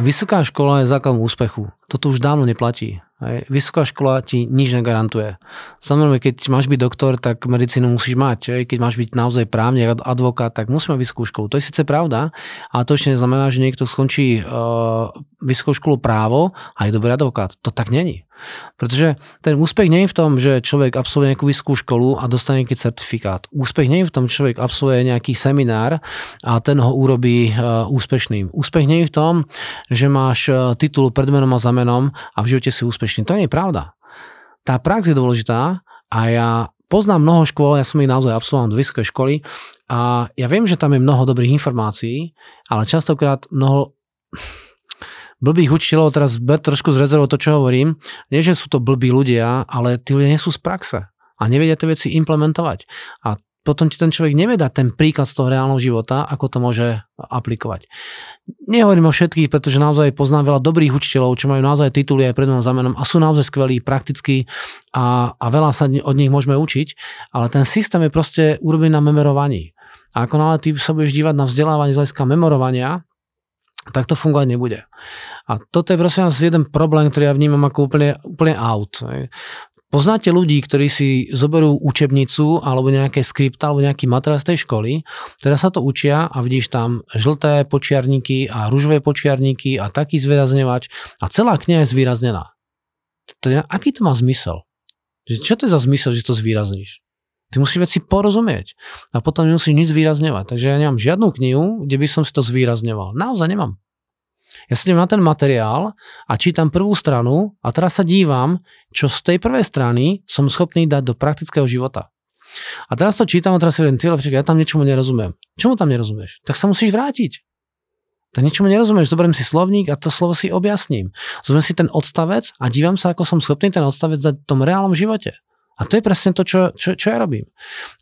Vysoká škola je základom úspechu. Toto už dávno neplatí. Hej. Vysoká škola ti nič negarantuje. Samozrejme, keď máš byť doktor, tak medicínu musíš mať. Hej. Keď máš byť naozaj právnik, advokát, tak musíš mať vysokú školu. To je síce pravda, ale to ešte neznamená, že niekto skončí uh, vysokú školu právo a je dobrý advokát. To tak není. Pretože ten úspech nie je v tom, že človek absolvuje nejakú vysokú školu a dostane nejaký certifikát. Úspech nie je v tom, že človek absolvuje nejaký seminár a ten ho urobí uh, úspešným. Úspech nie je v tom, že máš uh, titul pred menom a za menom a v živote si úspešný. To nie je pravda. Tá prax je dôležitá a ja poznám mnoho škôl, ja som ich naozaj absolvoval do vysokej školy a ja viem, že tam je mnoho dobrých informácií, ale častokrát mnoho blbých učiteľov, teraz ber trošku z rezervou to, čo hovorím, nie, že sú to blbí ľudia, ale tí ľudia nie sú z praxe a nevedia tie veci implementovať. A potom ti ten človek nevie dať ten príklad z toho reálneho života, ako to môže aplikovať. Nehovorím o všetkých, pretože naozaj poznám veľa dobrých učiteľov, čo majú naozaj tituly aj pred zamenom a sú naozaj skvelí, prakticky a, a veľa sa od nich môžeme učiť, ale ten systém je proste urobený na memorovaní. A ako náhle ty sa budeš dívať na vzdelávanie z hľadiska memorovania, tak to fungovať nebude. A toto je prosím vás jeden problém, ktorý ja vnímam ako úplne, úplne out. Poznáte ľudí, ktorí si zoberú učebnicu alebo nejaké skript alebo nejaký materiál z tej školy, teraz sa to učia a vidíš tam žlté počiarníky a rúžové počiarníky a taký zvýrazňovač a celá kniha je zvýraznená. Je, aký to má zmysel? Čo to je za zmysel, že to zvýrazníš? Ty musíš veci porozumieť a potom nemusíš nič zvýrazňovať. Takže ja nemám žiadnu knihu, kde by som si to zvýrazňoval. Naozaj nemám. Ja sa na ten materiál a čítam prvú stranu a teraz sa dívam, čo z tej prvej strany som schopný dať do praktického života. A teraz to čítam a teraz si hovorím, ja tam niečomu nerozumiem. Čomu tam nerozumieš? Tak sa musíš vrátiť. Tak niečomu nerozumieš, zoberiem si slovník a to slovo si objasním. Zoberiem si ten odstavec a dívam sa, ako som schopný ten odstavec dať v tom reálnom živote. A to je presne to, čo, čo, čo ja robím.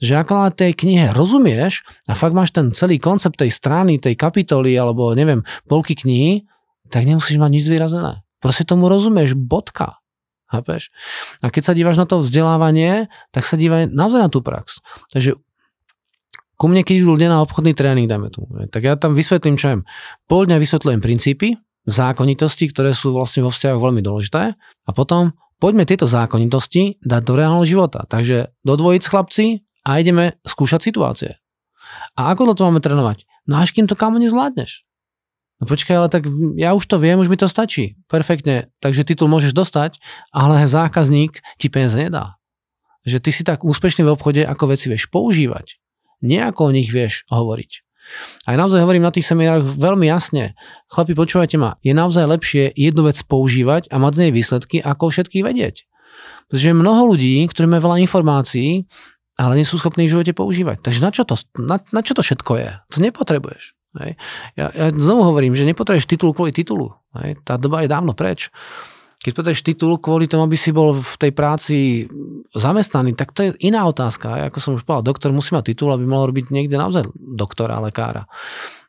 Že ako na tej knihe rozumieš a fakt máš ten celý koncept tej strany, tej kapitoly alebo neviem, polky knihy, tak nemusíš mať nič zvýrazené. Proste tomu rozumieš, bodka. Chápeš? A keď sa dívaš na to vzdelávanie, tak sa dívaj naozaj na tú prax. Takže ku mne, keď idú ľudia na obchodný tréning, dajme tu, tak ja tam vysvetlím, čo viem. Pol dňa vysvetľujem princípy, zákonitosti, ktoré sú vlastne vo vzťahoch veľmi dôležité a potom poďme tieto zákonitosti dať do reálneho života. Takže do chlapci a ideme skúšať situácie. A ako to máme trénovať? No až kým to kamo nezvládneš. No počkaj, ale tak ja už to viem, už mi to stačí. Perfektne, takže titul môžeš dostať, ale zákazník ti peniaze nedá. Že ty si tak úspešný v obchode, ako veci vieš používať. Nie ako o nich vieš hovoriť. A ja naozaj hovorím na tých seminároch veľmi jasne. Chlapi, počúvajte ma, je naozaj lepšie jednu vec používať a mať z nej výsledky, ako všetky vedieť. Pretože mnoho ľudí, ktorí majú veľa informácií, ale nie sú schopní v živote používať. Takže na čo to, na, na čo to všetko je? To nepotrebuješ. Hej. Ja, ja znovu hovorím, že nepotrebuješ titul kvôli titulu. Hej. Tá doba je dávno preč keď potrebuješ titul kvôli tomu, aby si bol v tej práci zamestnaný, tak to je iná otázka. Ako som už povedal, doktor musí mať titul, aby mohol robiť niekde naozaj doktora, lekára.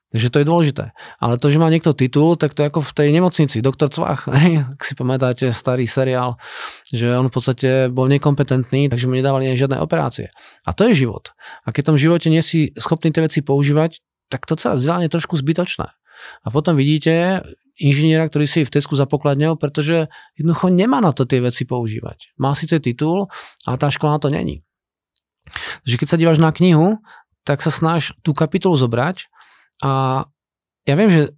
Takže to je dôležité. Ale to, že má niekto titul, tak to je ako v tej nemocnici, doktor Cvach, ak si pamätáte starý seriál, že on v podstate bol nekompetentný, takže mu nedávali ani žiadne operácie. A to je život. A keď v tom živote nie si schopný tie veci používať, tak to celé vzdelanie je trošku zbytočné. A potom vidíte, inžiniera, ktorý si v Tesku za pokladňou, pretože jednoducho nemá na to tie veci používať. Má síce titul, ale tá škola na to není. Takže keď sa díváš na knihu, tak sa snaž tú kapitolu zobrať a ja viem, že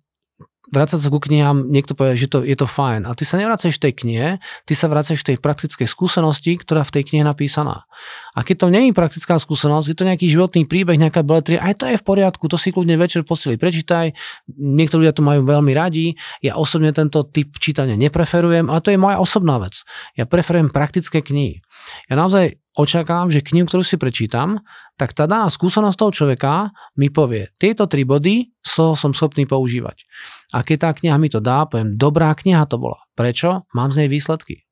vrácať sa ku knihám, niekto povie, že to, je to fajn. A ty sa nevracaš tej knihe, ty sa vracaš tej praktickej skúsenosti, ktorá v tej knihe napísaná. A keď to nie je praktická skúsenosť, je to nejaký životný príbeh, nejaká beletria, aj to je v poriadku, to si kľudne večer posily prečítaj. Niektorí ľudia to majú veľmi radi. Ja osobne tento typ čítania nepreferujem, ale to je moja osobná vec. Ja preferujem praktické knihy. Ja naozaj očakávam, že knihu, ktorú si prečítam, tak tá daná skúsenosť toho človeka mi povie, tieto tri body so, som schopný používať. A keď tá kniha mi to dá, poviem, dobrá kniha to bola. Prečo? Mám z nej výsledky.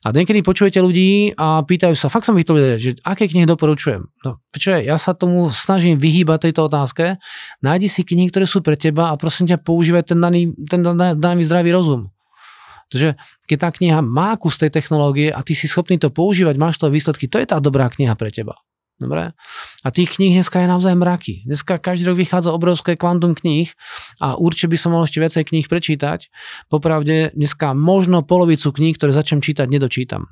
A niekedy počujete ľudí a pýtajú sa, fakt som ich to že aké knihy doporučujem. No, čo je, ja sa tomu snažím vyhýbať tejto otázke. Nájdi si knihy, ktoré sú pre teba a prosím ťa používaj ten daný, ten daný zdravý rozum. Takže keď tá kniha má kus tej technológie a ty si schopný to používať, máš to výsledky, to je tá dobrá kniha pre teba. Dobre? A tých kníh dneska je naozaj mraky. Dneska každý rok vychádza obrovské kvantum kníh a určite by som mal ešte viacej kníh prečítať. Popravde dneska možno polovicu kníh, ktoré začnem čítať, nedočítam.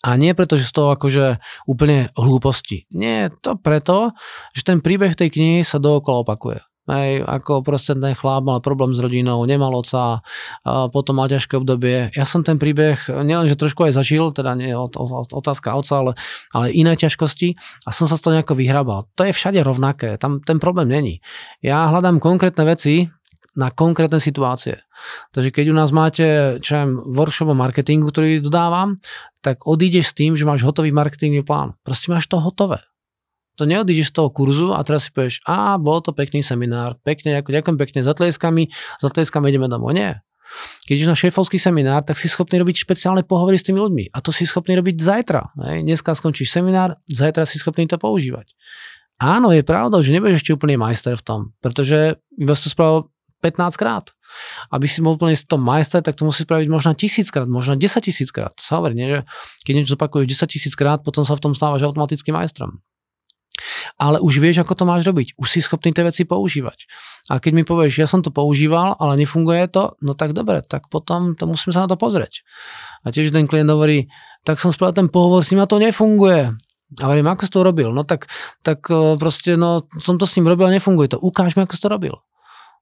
A nie preto, že z toho akože úplne hlúposti. Nie, to preto, že ten príbeh tej knihy sa dookola opakuje. Hej, ako proste chlap mal problém s rodinou, nemal oca, potom mal ťažké obdobie. Ja som ten príbeh nielen, trošku aj zažil, teda nie otázka oca, ale, ale iné ťažkosti a som sa z toho nejako vyhrabal. To je všade rovnaké, tam ten problém není. Ja hľadám konkrétne veci, na konkrétne situácie. Takže keď u nás máte, čo viem, workshop o marketingu, ktorý dodávam, tak odídeš s tým, že máš hotový marketingový plán. Proste máš to hotové to neodídeš z toho kurzu a teraz si povieš, a bol to pekný seminár, pekne, ďakujem pekne, za tleskami, za tleskami ideme domov. Nie. Keď na šéfovský seminár, tak si schopný robiť špeciálne pohovory s tými ľuďmi. A to si schopný robiť zajtra. Ne? Dneska skončíš seminár, zajtra si schopný to používať. Áno, je pravda, že nebudeš ešte úplne majster v tom, pretože iba si to spravil 15 krát. Aby si bol úplne v tom majster, tak to musí spraviť možno tisíc krát, možno 10 tisíc krát. To sa hovorí, nie? že keď niečo zopakuješ 10 tisíc krát, potom sa v tom stávaš automatickým majstrom ale už vieš, ako to máš robiť. Už si schopný tie veci používať. A keď mi povieš, ja som to používal, ale nefunguje to, no tak dobre, tak potom to musím sa na to pozrieť. A tiež ten klient hovorí, tak som spravil ten pohovor s ním a to nefunguje. A hovorím, ako si to robil? No tak, tak e, proste, no som to s ním robil a nefunguje to. Ukáž mi, ako si to robil.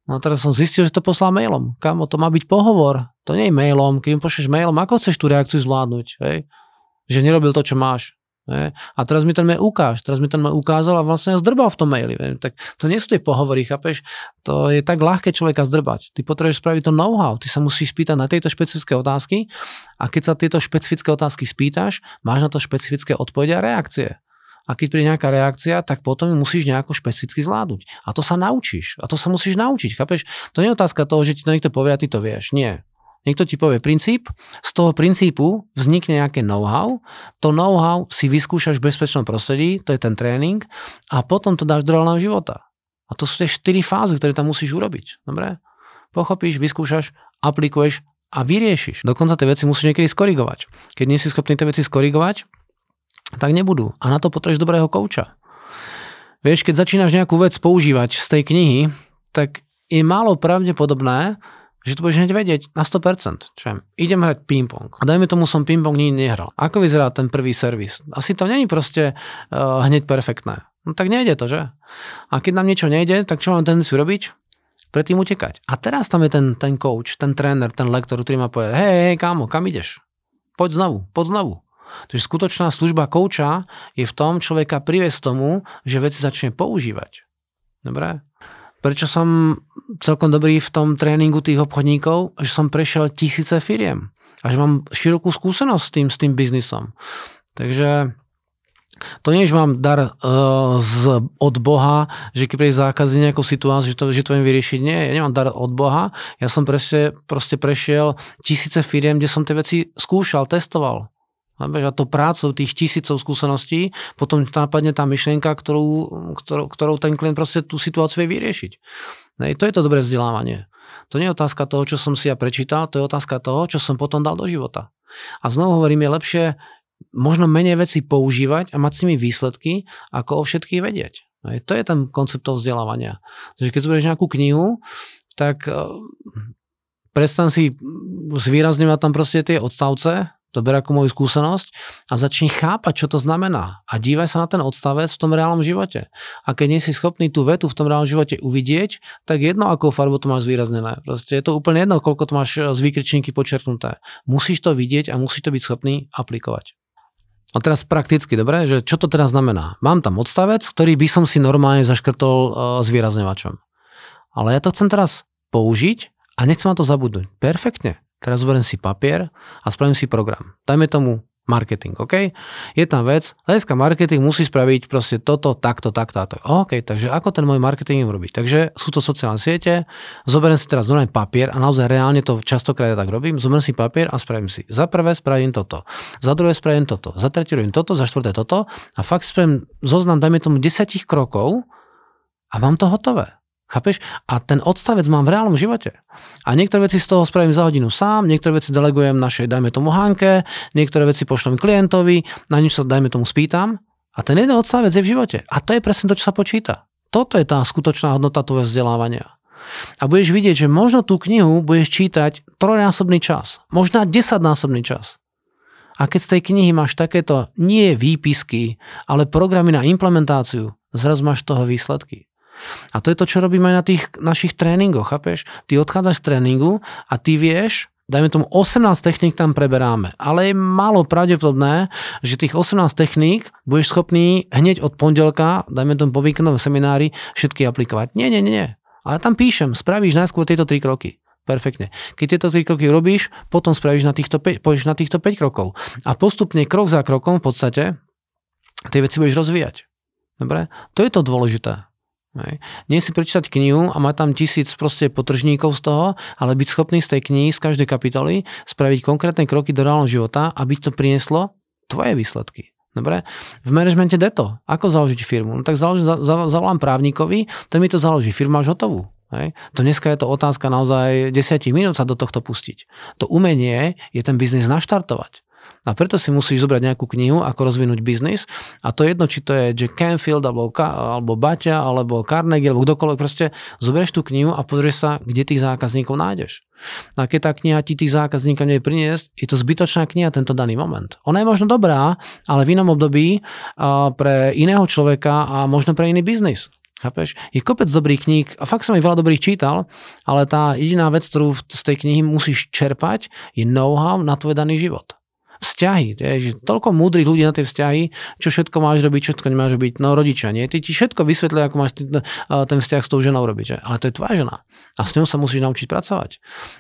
No a teraz som zistil, že to poslal mailom. Kamo, to má byť pohovor. To nie je mailom. Keď mi pošleš mailom, ako chceš tú reakciu zvládnuť? Hej? Že nerobil to, čo máš. Ne? A teraz mi ten mail ukáž, teraz mi ten mail ukázal a vlastne zdrbal v tom maili. Ne? Tak to nie sú tie pohovory, chápeš? To je tak ľahké človeka zdrbať. Ty potrebuješ spraviť to know-how, ty sa musíš spýtať na tieto špecifické otázky a keď sa tieto špecifické otázky spýtaš, máš na to špecifické odpovede a reakcie. A keď príde nejaká reakcia, tak potom ju musíš nejako špecificky zvládnuť. A to sa naučíš. A to sa musíš naučiť, chápeš? To nie je otázka toho, že ti to niekto povie a ty to vieš. Nie. Niekto ti povie princíp, z toho princípu vznikne nejaké know-how, to know-how si vyskúšaš v bezpečnom prostredí, to je ten tréning, a potom to dáš do reálneho života. A to sú tie štyri fázy, ktoré tam musíš urobiť. Dobre? Pochopíš, vyskúšaš, aplikuješ a vyriešiš. Dokonca tie veci musíš niekedy skorigovať. Keď nie si schopný tie veci skorigovať, tak nebudú. A na to potrebuješ dobrého kouča. Vieš, keď začínaš nejakú vec používať z tej knihy, tak je málo pravdepodobné, že to budeš hneď vedieť na 100%. Čo viem, idem hrať ping-pong. A dajme tomu som ping-pong nikdy nehral. Ako vyzerá ten prvý servis? Asi to není proste uh, hneď perfektné. No tak nejde to, že? A keď nám niečo nejde, tak čo mám tendenciu robiť? Predtým utekať. A teraz tam je ten, ten coach, ten tréner, ten lektor, ktorý ma povie, hej, hej, kámo, kam ideš? Poď znovu, poď znovu. Takže skutočná služba kouča je v tom človeka priviesť tomu, že veci začne používať. Dobre? Prečo som celkom dobrý v tom tréningu tých obchodníkov, že som prešiel tisíce firiem a že mám širokú skúsenosť s tým, s tým biznisom. Takže to nie že mám dar uh, z, od Boha, že keď príde zákazník nejakú situáciu, že to, že to viem vyriešiť. Nie, ja nemám dar od Boha. Ja som proste, proste prešiel tisíce firiem, kde som tie veci skúšal, testoval. A to prácou tých tisícov skúseností potom nápadne tá myšlienka, ktorú, ktorou, ktorou ten klient proste tú situáciu vie vyriešiť. Nej, to je to dobré vzdelávanie. To nie je otázka toho, čo som si ja prečítal, to je otázka toho, čo som potom dal do života. A znovu hovorím, je lepšie možno menej veci používať a mať s nimi výsledky, ako o všetkých vedieť. Nej, to je ten koncept toho vzdelávania. Takže keď zoberieš nejakú knihu, tak eh, prestan si zvýrazňovať tam proste tie odstavce, to ber ako moju skúsenosť a začni chápať, čo to znamená. A dívaj sa na ten odstavec v tom reálnom živote. A keď nie si schopný tú vetu v tom reálnom živote uvidieť, tak jedno, akou farbu to máš zvýraznené. Proste je to úplne jedno, koľko to máš eh, z výkričníky počerknuté. Musíš to vidieť a musíš to byť schopný aplikovať. A teraz prakticky, dobre, že čo to teraz znamená? Mám tam odstavec, ktorý by som si normálne zaškrtol s výrazňovačom. Ale ja to chcem teraz použiť a nechcem na to zabudnúť. Perfektne. Teraz zoberiem si papier a spravím si program. Dajme tomu marketing, OK? Je tam vec, hľadiska marketing musí spraviť proste toto, takto, takto, takto. OK, takže ako ten môj marketing robiť? Takže sú to sociálne siete, zoberiem si teraz normálne papier a naozaj reálne to častokrát ja tak robím, zoberiem si papier a spravím si. Za prvé spravím toto, za druhé spravím toto, za tretie robím toto, za štvrté toto a fakt spravím zoznam, dajme tomu 10 krokov a mám to hotové. Chápeš? A ten odstavec mám v reálnom živote. A niektoré veci z toho spravím za hodinu sám, niektoré veci delegujem našej, dajme tomu Hanke, niektoré veci pošlem klientovi, na sa, dajme tomu, spýtam A ten jeden odstavec je v živote. A to je presne to, čo sa počíta. Toto je tá skutočná hodnota tvojho vzdelávania. A budeš vidieť, že možno tú knihu budeš čítať trojnásobný čas, možno desaťnásobný čas. A keď z tej knihy máš takéto nie výpisky, ale programy na implementáciu, zrazu máš toho výsledky. A to je to, čo robíme na tých našich tréningoch, chápeš? Ty odchádzaš z tréningu a ty vieš, dajme tomu 18 techník tam preberáme, ale je málo pravdepodobné, že tých 18 techník budeš schopný hneď od pondelka, dajme tomu po víkendovom seminári, všetky aplikovať. Nie, nie, nie. Ale tam píšem, spravíš najskôr tieto 3 kroky. Perfektne. Keď tieto 3 kroky robíš, potom spravíš na týchto 5, pôjdeš na týchto 5 krokov. A postupne krok za krokom v podstate tie veci budeš rozvíjať. Dobre? To je to dôležité. Hej. Nie si prečítať knihu a mať tam tisíc proste potržníkov z toho, ale byť schopný z tej knihy, z každej kapitoly, spraviť konkrétne kroky do reálneho života, aby to prinieslo tvoje výsledky. Dobre? V manažmente deto. Ako založiť firmu? No tak založ, za, za, zavolám právnikovi, ten mi to založí. Firma máš hotovú. Hej. To dneska je to otázka naozaj 10 minút sa do tohto pustiť. To umenie je ten biznis naštartovať. A preto si musíš zobrať nejakú knihu, ako rozvinúť biznis. A to je jedno, či to je Jack Canfield, alebo, alebo Baťa, alebo Carnegie, alebo kdokoľvek. Proste zoberieš tú knihu a pozrieš sa, kde tých zákazníkov nájdeš. A keď tá kniha ti tých zákazníkov nie priniesť, je to zbytočná kniha tento daný moment. Ona je možno dobrá, ale v inom období pre iného človeka a možno pre iný biznis. Chápeš? Je kopec dobrých kníh a fakt som ich veľa dobrých čítal, ale tá jediná vec, ktorú z tej knihy musíš čerpať, je know-how na tvoj daný život vzťahy. Je, že toľko múdrych ľudí na tie vzťahy, čo všetko máš robiť, všetko nemáš robiť. No rodičia, nie? Ty ti všetko vysvetlia, ako máš ten vzťah s tou ženou robiť. Že? Ale to je tvoja žena. A s ňou sa musíš naučiť pracovať.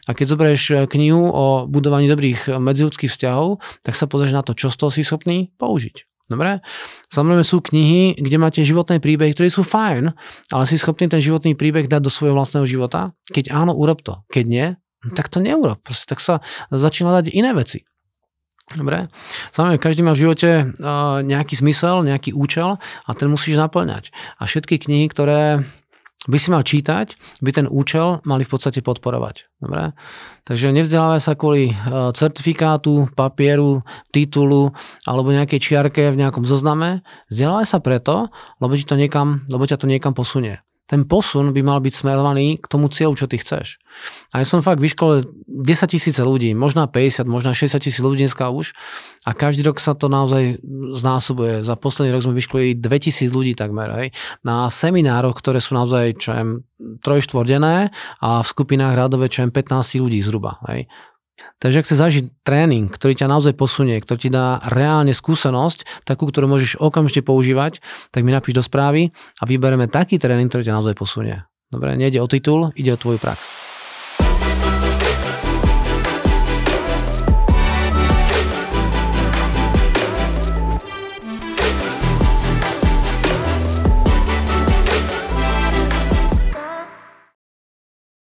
A keď zoberieš e, knihu o budovaní dobrých medziludských vzťahov, tak sa pozrieš na to, čo z toho si schopný použiť. Dobre? Samozrejme sú knihy, kde máte životné príbehy, ktoré sú fajn, ale si schopný ten životný príbeh dať do svojho vlastného života? Keď áno, urob to. Keď nie, tak to neurob. Proste tak sa začína dať iné veci. Dobre. Samozrejme, každý má v živote uh, nejaký zmysel, nejaký účel a ten musíš naplňať. A všetky knihy, ktoré by si mal čítať, by ten účel mali v podstate podporovať. Dobre? Takže nevzdelávaj sa kvôli uh, certifikátu, papieru, titulu alebo nejakej čiarke v nejakom zozname. Vzdelávaj sa preto, lebo, ti to niekam, lebo ťa to niekam posunie ten posun by mal byť smerovaný k tomu cieľu, čo ty chceš. A ja som fakt vyškolil 10 tisíce ľudí, možná 50, možná 60 tisíc ľudí dneska už a každý rok sa to naozaj znásobuje. Za posledný rok sme vyškolili 2000 ľudí takmer. Hej. Na seminároch, ktoré sú naozaj čo jem, trojštvordené a v skupinách radové čo jem, 15 ľudí zhruba. Hej. Takže ak chceš zažiť tréning, ktorý ťa naozaj posunie, ktorý ti dá reálne skúsenosť, takú, ktorú môžeš okamžite používať, tak mi napíš do správy a vybereme taký tréning, ktorý ťa naozaj posunie. Dobre, nejde o titul, ide o tvoju prax.